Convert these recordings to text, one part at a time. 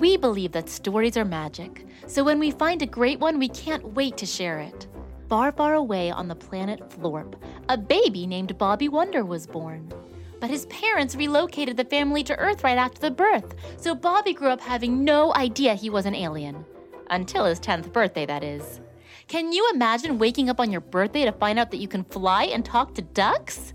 We believe that stories are magic, so when we find a great one, we can't wait to share it. Far, far away on the planet Florp, a baby named Bobby Wonder was born. But his parents relocated the family to Earth right after the birth, so Bobby grew up having no idea he was an alien. Until his 10th birthday, that is. Can you imagine waking up on your birthday to find out that you can fly and talk to ducks?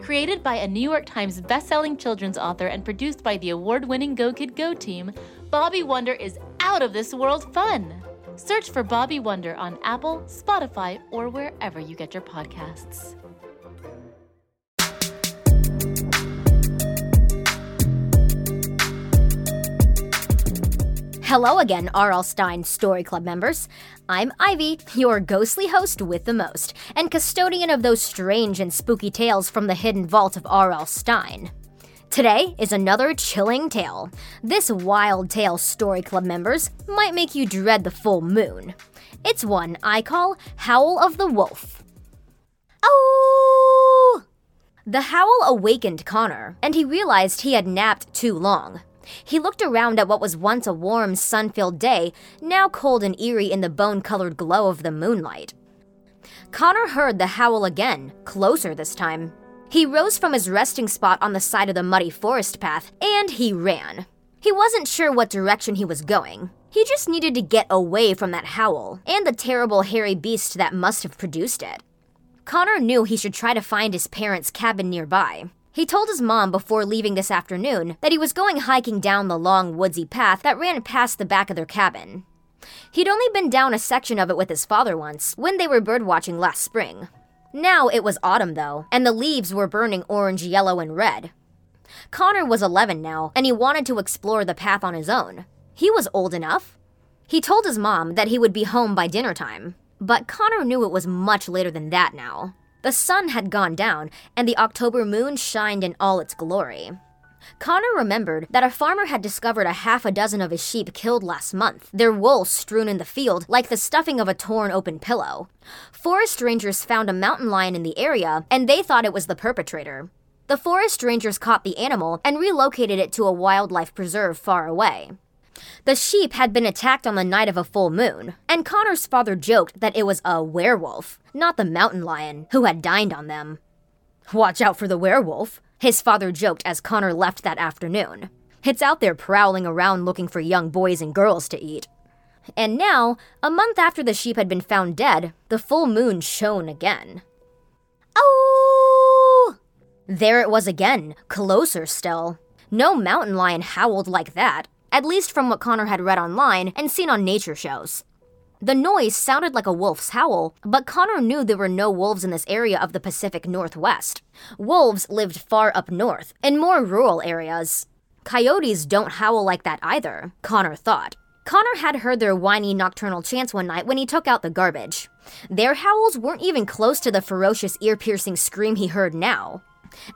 Created by a New York Times bestselling children's author and produced by the award winning Go Kid Go team, Bobby Wonder is out of this world fun. Search for Bobby Wonder on Apple, Spotify, or wherever you get your podcasts. Hello again, R.L. Stine Story Club members. I'm Ivy, your ghostly host with the most, and custodian of those strange and spooky tales from the hidden vault of R.L. Stine. Today is another chilling tale. This wild tale Story Club members might make you dread the full moon. It's one I call Howl of the Wolf. Oh! The howl awakened Connor, and he realized he had napped too long. He looked around at what was once a warm, sun filled day, now cold and eerie in the bone colored glow of the moonlight. Connor heard the howl again, closer this time. He rose from his resting spot on the side of the muddy forest path, and he ran. He wasn't sure what direction he was going. He just needed to get away from that howl, and the terrible hairy beast that must have produced it. Connor knew he should try to find his parents' cabin nearby. He told his mom before leaving this afternoon that he was going hiking down the long woodsy path that ran past the back of their cabin. He'd only been down a section of it with his father once, when they were birdwatching last spring. Now it was autumn, though, and the leaves were burning orange, yellow, and red. Connor was 11 now, and he wanted to explore the path on his own. He was old enough. He told his mom that he would be home by dinner time, but Connor knew it was much later than that now. The sun had gone down, and the October moon shined in all its glory. Connor remembered that a farmer had discovered a half a dozen of his sheep killed last month, their wool strewn in the field like the stuffing of a torn open pillow. Forest rangers found a mountain lion in the area, and they thought it was the perpetrator. The forest rangers caught the animal and relocated it to a wildlife preserve far away. The sheep had been attacked on the night of a full moon, and Connor's father joked that it was a werewolf, not the mountain lion, who had dined on them. Watch out for the werewolf, his father joked as Connor left that afternoon. It's out there prowling around looking for young boys and girls to eat. And now, a month after the sheep had been found dead, the full moon shone again. Oh! There it was again, closer still. No mountain lion howled like that, at least from what Connor had read online and seen on nature shows. The noise sounded like a wolf's howl, but Connor knew there were no wolves in this area of the Pacific Northwest. Wolves lived far up north, in more rural areas. Coyotes don't howl like that either, Connor thought. Connor had heard their whiny nocturnal chants one night when he took out the garbage. Their howls weren't even close to the ferocious ear piercing scream he heard now.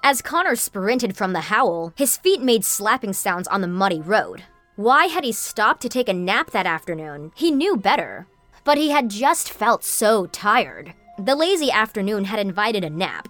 As Connor sprinted from the howl, his feet made slapping sounds on the muddy road. Why had he stopped to take a nap that afternoon? He knew better. But he had just felt so tired. The lazy afternoon had invited a nap.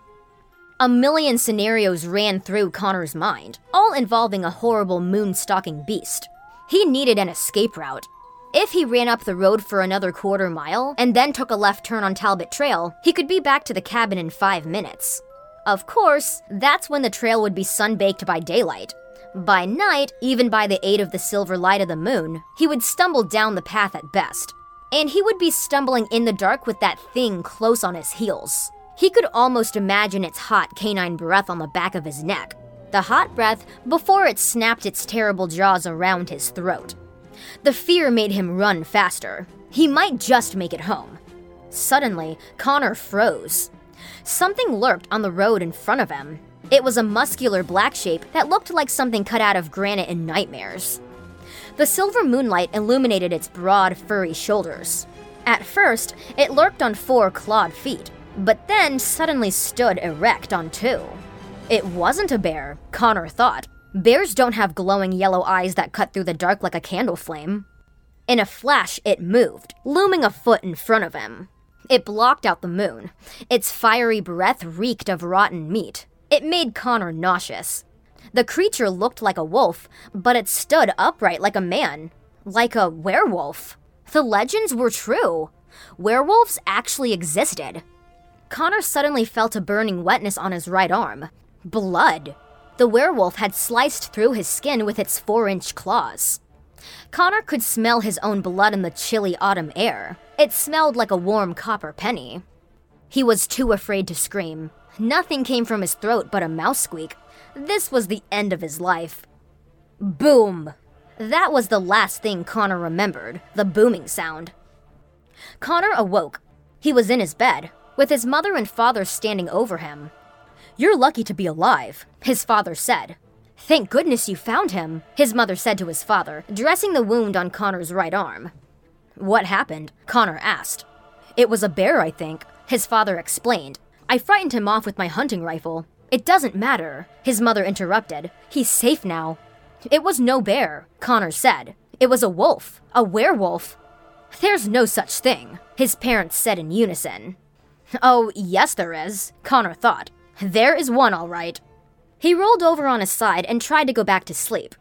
A million scenarios ran through Connor's mind, all involving a horrible moon stalking beast. He needed an escape route. If he ran up the road for another quarter mile and then took a left turn on Talbot Trail, he could be back to the cabin in five minutes. Of course, that's when the trail would be sunbaked by daylight, by night, even by the aid of the silver light of the moon, he would stumble down the path at best. And he would be stumbling in the dark with that thing close on his heels. He could almost imagine its hot canine breath on the back of his neck. The hot breath before it snapped its terrible jaws around his throat. The fear made him run faster. He might just make it home. Suddenly, Connor froze. Something lurked on the road in front of him, it was a muscular black shape that looked like something cut out of granite in nightmares. The silver moonlight illuminated its broad, furry shoulders. At first, it lurked on four clawed feet, but then suddenly stood erect on two. It wasn't a bear, Connor thought. Bears don't have glowing yellow eyes that cut through the dark like a candle flame. In a flash, it moved, looming a foot in front of him. It blocked out the moon. Its fiery breath reeked of rotten meat. It made Connor nauseous. The creature looked like a wolf, but it stood upright like a man, like a werewolf. The legends were true. Werewolves actually existed. Connor suddenly felt a burning wetness on his right arm. Blood. The werewolf had sliced through his skin with its four inch claws. Connor could smell his own blood in the chilly autumn air. It smelled like a warm copper penny. He was too afraid to scream. Nothing came from his throat but a mouse squeak. This was the end of his life. Boom! That was the last thing Connor remembered the booming sound. Connor awoke. He was in his bed, with his mother and father standing over him. You're lucky to be alive, his father said. Thank goodness you found him, his mother said to his father, dressing the wound on Connor's right arm. What happened? Connor asked. It was a bear, I think, his father explained. I frightened him off with my hunting rifle. It doesn't matter, his mother interrupted. He's safe now. It was no bear, Connor said. It was a wolf, a werewolf. There's no such thing, his parents said in unison. Oh, yes, there is, Connor thought. There is one, all right. He rolled over on his side and tried to go back to sleep.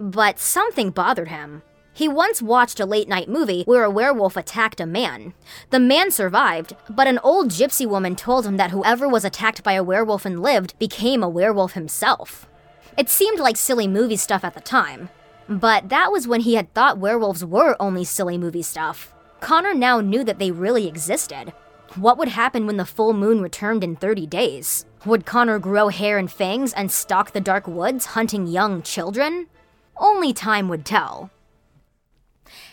But something bothered him. He once watched a late night movie where a werewolf attacked a man. The man survived, but an old gypsy woman told him that whoever was attacked by a werewolf and lived became a werewolf himself. It seemed like silly movie stuff at the time, but that was when he had thought werewolves were only silly movie stuff. Connor now knew that they really existed. What would happen when the full moon returned in 30 days? Would Connor grow hair and fangs and stalk the dark woods hunting young children? Only time would tell.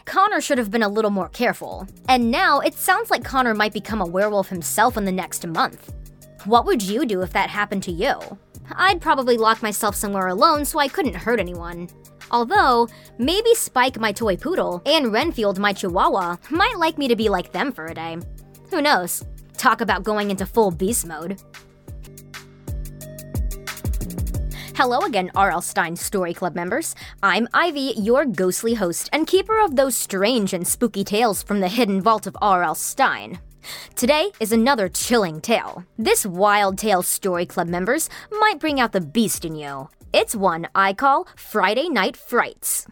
Connor should have been a little more careful, and now it sounds like Connor might become a werewolf himself in the next month. What would you do if that happened to you? I'd probably lock myself somewhere alone so I couldn't hurt anyone. Although, maybe Spike, my toy poodle, and Renfield, my chihuahua, might like me to be like them for a day. Who knows? Talk about going into full beast mode. Hello again, R.L. Stine Story Club members. I'm Ivy, your ghostly host and keeper of those strange and spooky tales from the hidden vault of R.L. Stine. Today is another chilling tale. This wild tale Story Club members might bring out the beast in you. It's one I call Friday Night Frights.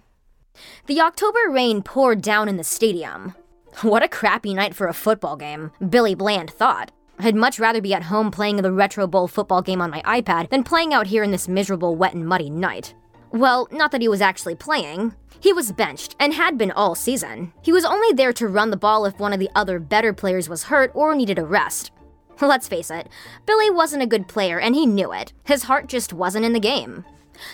The October rain poured down in the stadium. What a crappy night for a football game, Billy Bland thought. I'd much rather be at home playing the Retro Bowl football game on my iPad than playing out here in this miserable, wet and muddy night. Well, not that he was actually playing. He was benched and had been all season. He was only there to run the ball if one of the other better players was hurt or needed a rest. Let's face it, Billy wasn't a good player and he knew it. His heart just wasn't in the game.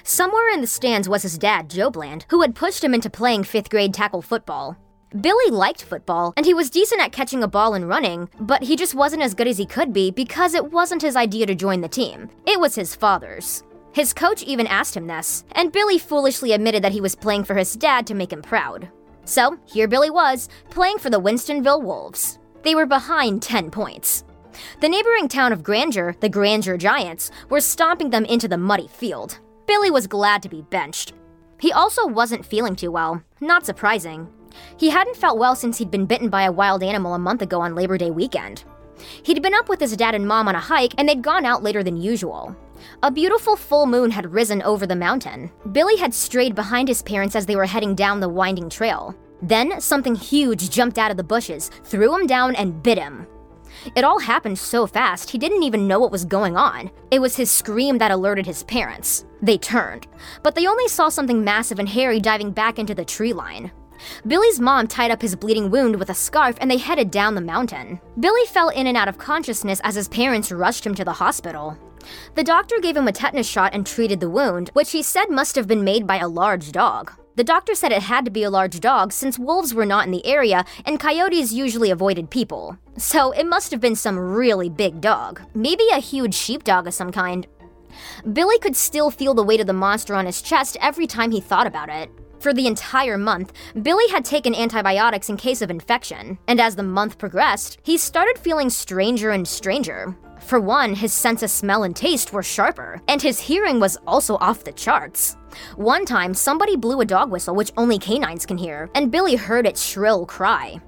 Somewhere in the stands was his dad, Joe Bland, who had pushed him into playing fifth grade tackle football. Billy liked football, and he was decent at catching a ball and running, but he just wasn't as good as he could be because it wasn't his idea to join the team. It was his father's. His coach even asked him this, and Billy foolishly admitted that he was playing for his dad to make him proud. So, here Billy was, playing for the Winstonville Wolves. They were behind 10 points. The neighboring town of Granger, the Granger Giants, were stomping them into the muddy field. Billy was glad to be benched. He also wasn't feeling too well, not surprising. He hadn't felt well since he'd been bitten by a wild animal a month ago on Labor Day weekend. He'd been up with his dad and mom on a hike, and they'd gone out later than usual. A beautiful full moon had risen over the mountain. Billy had strayed behind his parents as they were heading down the winding trail. Then, something huge jumped out of the bushes, threw him down, and bit him. It all happened so fast, he didn't even know what was going on. It was his scream that alerted his parents. They turned, but they only saw something massive and hairy diving back into the tree line. Billy's mom tied up his bleeding wound with a scarf and they headed down the mountain. Billy fell in and out of consciousness as his parents rushed him to the hospital. The doctor gave him a tetanus shot and treated the wound, which he said must have been made by a large dog. The doctor said it had to be a large dog since wolves were not in the area and coyotes usually avoided people. So it must have been some really big dog, maybe a huge sheepdog of some kind. Billy could still feel the weight of the monster on his chest every time he thought about it. For the entire month, Billy had taken antibiotics in case of infection, and as the month progressed, he started feeling stranger and stranger. For one, his sense of smell and taste were sharper, and his hearing was also off the charts. One time, somebody blew a dog whistle which only canines can hear, and Billy heard its shrill cry.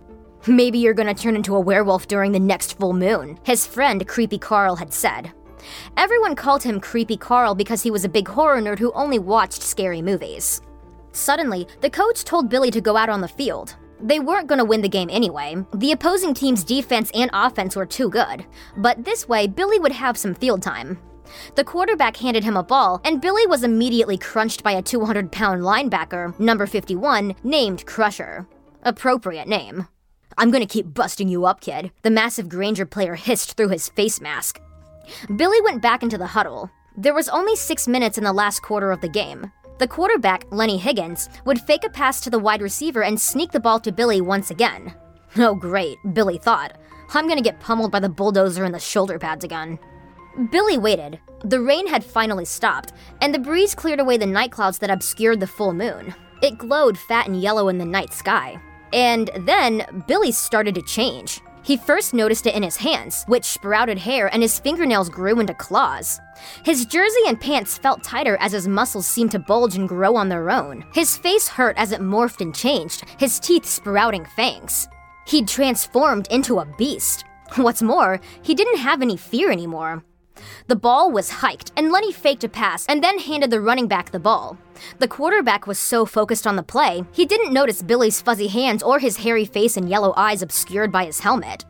Maybe you're gonna turn into a werewolf during the next full moon, his friend Creepy Carl had said. Everyone called him Creepy Carl because he was a big horror nerd who only watched scary movies. Suddenly, the coach told Billy to go out on the field. They weren't going to win the game anyway. The opposing team's defense and offense were too good. But this way, Billy would have some field time. The quarterback handed him a ball, and Billy was immediately crunched by a 200 pound linebacker, number 51, named Crusher. Appropriate name. I'm gonna keep busting you up, kid, the massive Granger player hissed through his face mask. Billy went back into the huddle. There was only six minutes in the last quarter of the game. The quarterback, Lenny Higgins, would fake a pass to the wide receiver and sneak the ball to Billy once again. Oh, great, Billy thought. I'm gonna get pummeled by the bulldozer and the shoulder pads again. Billy waited. The rain had finally stopped, and the breeze cleared away the night clouds that obscured the full moon. It glowed fat and yellow in the night sky. And then Billy started to change. He first noticed it in his hands, which sprouted hair, and his fingernails grew into claws. His jersey and pants felt tighter as his muscles seemed to bulge and grow on their own. His face hurt as it morphed and changed, his teeth sprouting fangs. He'd transformed into a beast. What's more, he didn't have any fear anymore. The ball was hiked, and Lenny faked a pass and then handed the running back the ball. The quarterback was so focused on the play, he didn't notice Billy's fuzzy hands or his hairy face and yellow eyes obscured by his helmet.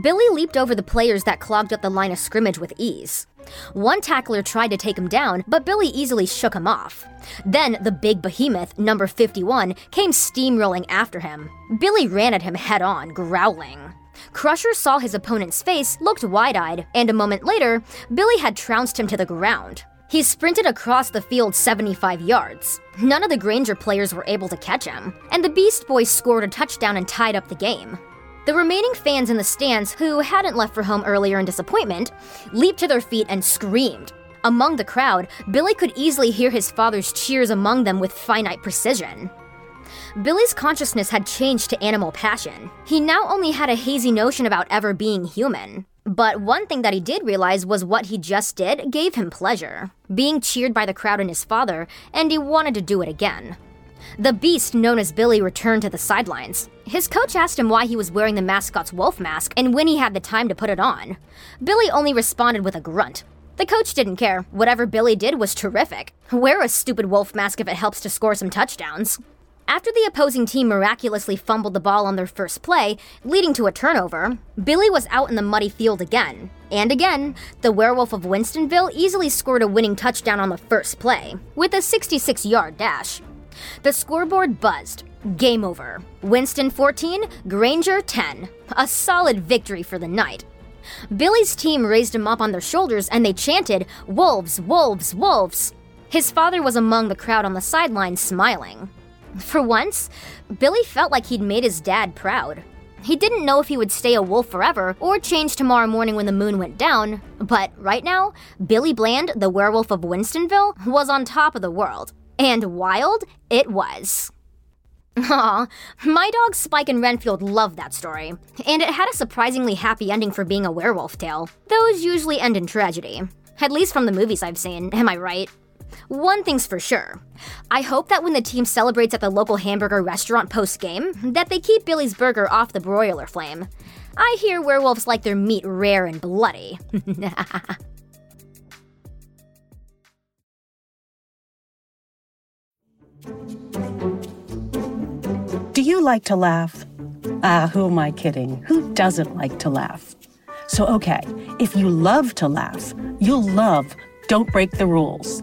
Billy leaped over the players that clogged up the line of scrimmage with ease. One tackler tried to take him down, but Billy easily shook him off. Then the big behemoth, number 51, came steamrolling after him. Billy ran at him head on, growling. Crusher saw his opponent's face, looked wide eyed, and a moment later, Billy had trounced him to the ground. He sprinted across the field 75 yards. None of the Granger players were able to catch him, and the Beast Boys scored a touchdown and tied up the game. The remaining fans in the stands, who hadn't left for home earlier in disappointment, leaped to their feet and screamed. Among the crowd, Billy could easily hear his father's cheers among them with finite precision. Billy's consciousness had changed to animal passion. He now only had a hazy notion about ever being human. But one thing that he did realize was what he just did gave him pleasure. Being cheered by the crowd and his father, and he wanted to do it again. The beast known as Billy returned to the sidelines. His coach asked him why he was wearing the mascot's wolf mask and when he had the time to put it on. Billy only responded with a grunt. The coach didn't care. Whatever Billy did was terrific. Wear a stupid wolf mask if it helps to score some touchdowns. After the opposing team miraculously fumbled the ball on their first play, leading to a turnover, Billy was out in the muddy field again. And again, the werewolf of Winstonville easily scored a winning touchdown on the first play, with a 66 yard dash. The scoreboard buzzed. Game over. Winston 14, Granger 10. A solid victory for the night. Billy's team raised him up on their shoulders and they chanted, Wolves, Wolves, Wolves! His father was among the crowd on the sidelines smiling. For once, Billy felt like he'd made his dad proud. He didn't know if he would stay a wolf forever or change tomorrow morning when the moon went down, but right now, Billy Bland, the werewolf of Winstonville, was on top of the world. And wild it was. Aw, my dogs Spike and Renfield loved that story, and it had a surprisingly happy ending for being a werewolf tale. Those usually end in tragedy. At least from the movies I've seen, am I right? One thing's for sure. I hope that when the team celebrates at the local hamburger restaurant post-game, that they keep Billy's burger off the broiler flame. I hear werewolves like their meat rare and bloody. Do you like to laugh? Ah, who am I kidding? Who doesn't like to laugh? So, okay, if you love to laugh, you'll love Don't Break the Rules.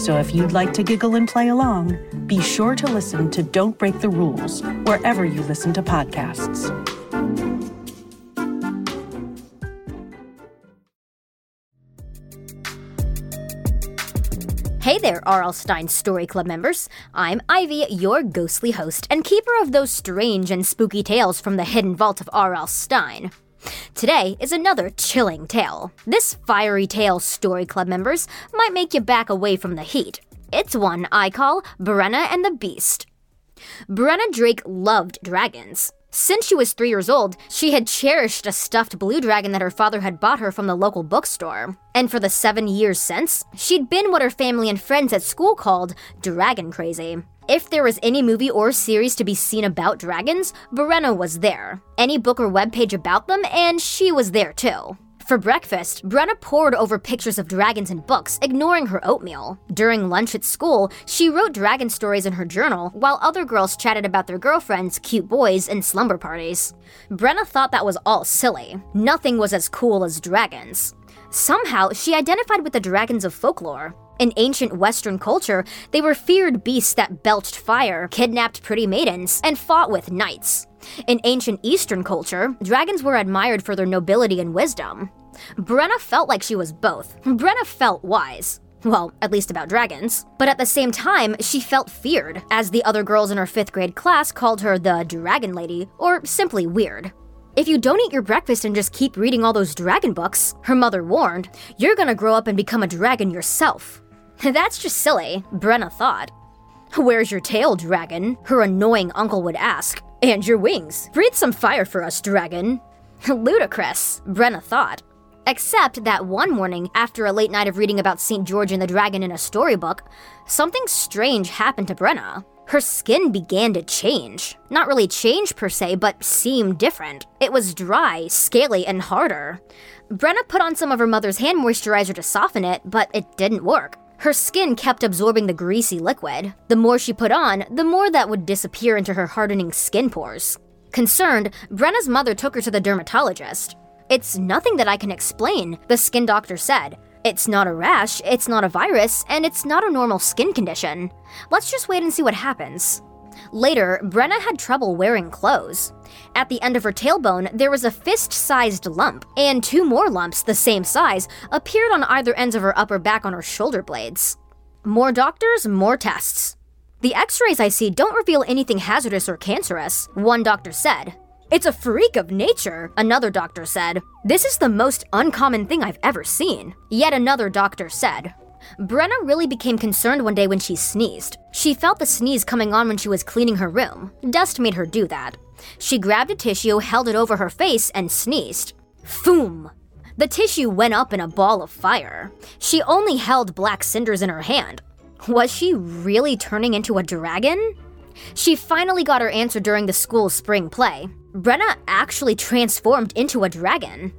So if you'd like to giggle and play along, be sure to listen to Don't Break the Rules wherever you listen to podcasts. Hey there, R.L. Stine Story Club members. I'm Ivy, your ghostly host and keeper of those strange and spooky tales from the hidden vault of R.L. Stine. Today is another chilling tale. This fiery tale, Story Club members, might make you back away from the heat. It's one I call Brenna and the Beast. Brenna Drake loved dragons. Since she was three years old, she had cherished a stuffed blue dragon that her father had bought her from the local bookstore. And for the seven years since, she'd been what her family and friends at school called dragon crazy. If there was any movie or series to be seen about dragons, Brenna was there. Any book or webpage about them, and she was there too. For breakfast, Brenna pored over pictures of dragons in books, ignoring her oatmeal. During lunch at school, she wrote dragon stories in her journal, while other girls chatted about their girlfriends, cute boys, and slumber parties. Brenna thought that was all silly. Nothing was as cool as dragons. Somehow, she identified with the dragons of folklore. In ancient Western culture, they were feared beasts that belched fire, kidnapped pretty maidens, and fought with knights. In ancient Eastern culture, dragons were admired for their nobility and wisdom. Brenna felt like she was both. Brenna felt wise. Well, at least about dragons. But at the same time, she felt feared, as the other girls in her fifth grade class called her the Dragon Lady, or simply weird. If you don't eat your breakfast and just keep reading all those dragon books, her mother warned, you're gonna grow up and become a dragon yourself. That's just silly, Brenna thought. Where's your tail, dragon? Her annoying uncle would ask. And your wings. Breathe some fire for us, dragon. Ludicrous, Brenna thought. Except that one morning, after a late night of reading about St. George and the Dragon in a storybook, something strange happened to Brenna. Her skin began to change. Not really change per se, but seem different. It was dry, scaly, and harder. Brenna put on some of her mother's hand moisturizer to soften it, but it didn't work. Her skin kept absorbing the greasy liquid. The more she put on, the more that would disappear into her hardening skin pores. Concerned, Brenna's mother took her to the dermatologist. It's nothing that I can explain, the skin doctor said. It's not a rash, it's not a virus, and it's not a normal skin condition. Let's just wait and see what happens. Later, Brenna had trouble wearing clothes. At the end of her tailbone, there was a fist sized lump, and two more lumps, the same size, appeared on either ends of her upper back on her shoulder blades. More doctors, more tests. The x rays I see don't reveal anything hazardous or cancerous, one doctor said. It's a freak of nature, another doctor said. This is the most uncommon thing I've ever seen. Yet another doctor said. Brenna really became concerned one day when she sneezed. She felt the sneeze coming on when she was cleaning her room. Dust made her do that. She grabbed a tissue, held it over her face, and sneezed. Foom! The tissue went up in a ball of fire. She only held black cinders in her hand. Was she really turning into a dragon? She finally got her answer during the school's spring play. Brenna actually transformed into a dragon.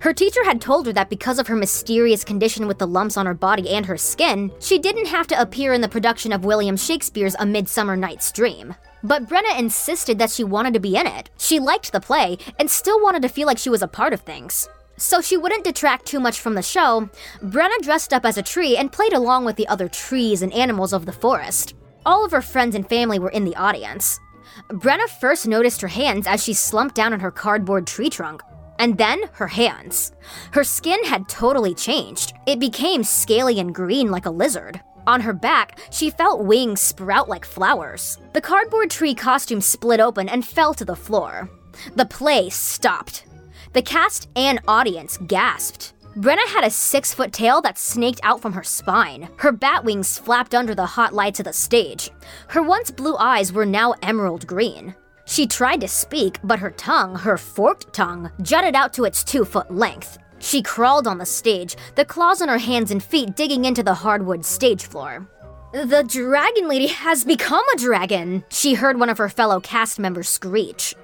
Her teacher had told her that because of her mysterious condition with the lumps on her body and her skin, she didn't have to appear in the production of William Shakespeare's A Midsummer Night's Dream. But Brenna insisted that she wanted to be in it. She liked the play and still wanted to feel like she was a part of things. So she wouldn't detract too much from the show, Brenna dressed up as a tree and played along with the other trees and animals of the forest. All of her friends and family were in the audience. Brenna first noticed her hands as she slumped down on her cardboard tree trunk. And then her hands. Her skin had totally changed. It became scaly and green like a lizard. On her back, she felt wings sprout like flowers. The cardboard tree costume split open and fell to the floor. The play stopped. The cast and audience gasped. Brenna had a six foot tail that snaked out from her spine. Her bat wings flapped under the hot lights of the stage. Her once blue eyes were now emerald green. She tried to speak, but her tongue, her forked tongue, jutted out to its two foot length. She crawled on the stage, the claws on her hands and feet digging into the hardwood stage floor. The Dragon Lady has become a dragon, she heard one of her fellow cast members screech.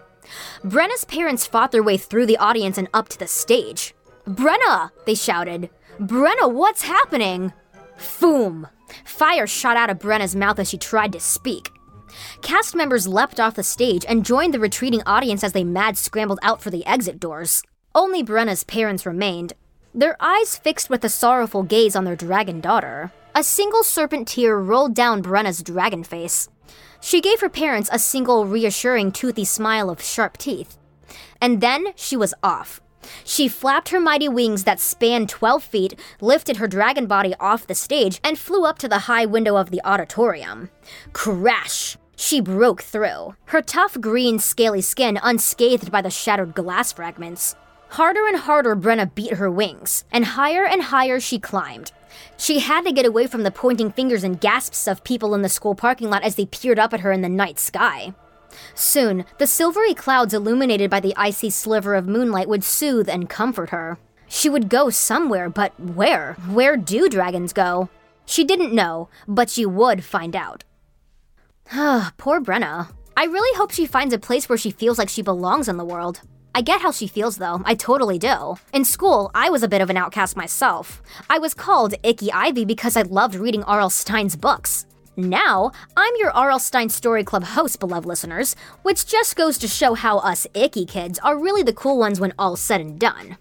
Brenna's parents fought their way through the audience and up to the stage. Brenna! They shouted. Brenna, what's happening? Foom! Fire shot out of Brenna's mouth as she tried to speak. Cast members leapt off the stage and joined the retreating audience as they mad scrambled out for the exit doors. Only Brenna's parents remained, their eyes fixed with a sorrowful gaze on their dragon daughter. A single serpent tear rolled down Brenna's dragon face. She gave her parents a single reassuring toothy smile of sharp teeth. And then she was off. She flapped her mighty wings that spanned 12 feet, lifted her dragon body off the stage, and flew up to the high window of the auditorium. Crash! She broke through, her tough green, scaly skin unscathed by the shattered glass fragments. Harder and harder, Brenna beat her wings, and higher and higher she climbed. She had to get away from the pointing fingers and gasps of people in the school parking lot as they peered up at her in the night sky. Soon, the silvery clouds illuminated by the icy sliver of moonlight would soothe and comfort her. She would go somewhere, but where? Where do dragons go? She didn't know, but she would find out. Poor Brenna. I really hope she finds a place where she feels like she belongs in the world. I get how she feels though, I totally do. In school, I was a bit of an outcast myself. I was called Icky Ivy because I loved reading R.L. Stine's books. Now, I'm your R.L. Stine Story Club host, beloved listeners, which just goes to show how us icky kids are really the cool ones when all's said and done.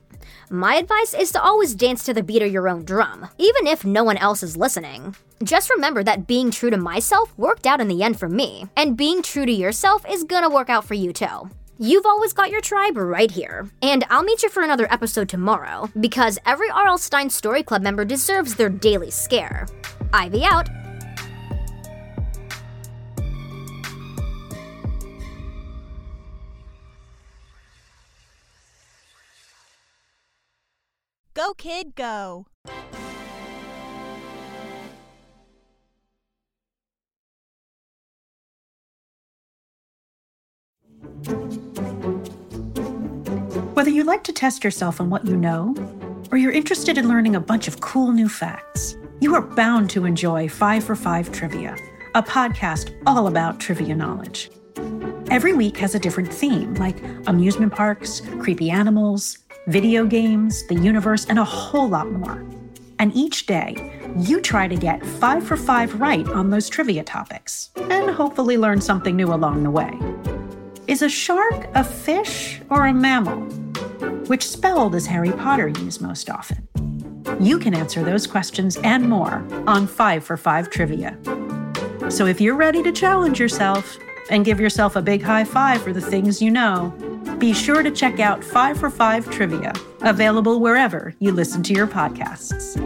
My advice is to always dance to the beat of your own drum, even if no one else is listening. Just remember that being true to myself worked out in the end for me, and being true to yourself is gonna work out for you too. You've always got your tribe right here. And I'll meet you for another episode tomorrow, because every R.L. Stine Story Club member deserves their daily scare. Ivy out. Go, kid, go. Whether you like to test yourself on what you know, or you're interested in learning a bunch of cool new facts, you are bound to enjoy 5 for 5 Trivia, a podcast all about trivia knowledge. Every week has a different theme, like amusement parks, creepy animals, video games, the universe, and a whole lot more. And each day, you try to get five for five right on those trivia topics, and hopefully learn something new along the way. Is a shark a fish or a mammal? Which spell does Harry Potter use most often? You can answer those questions and more on 5 for 5 Trivia. So if you're ready to challenge yourself and give yourself a big high five for the things you know, be sure to check out 5 for 5 Trivia, available wherever you listen to your podcasts.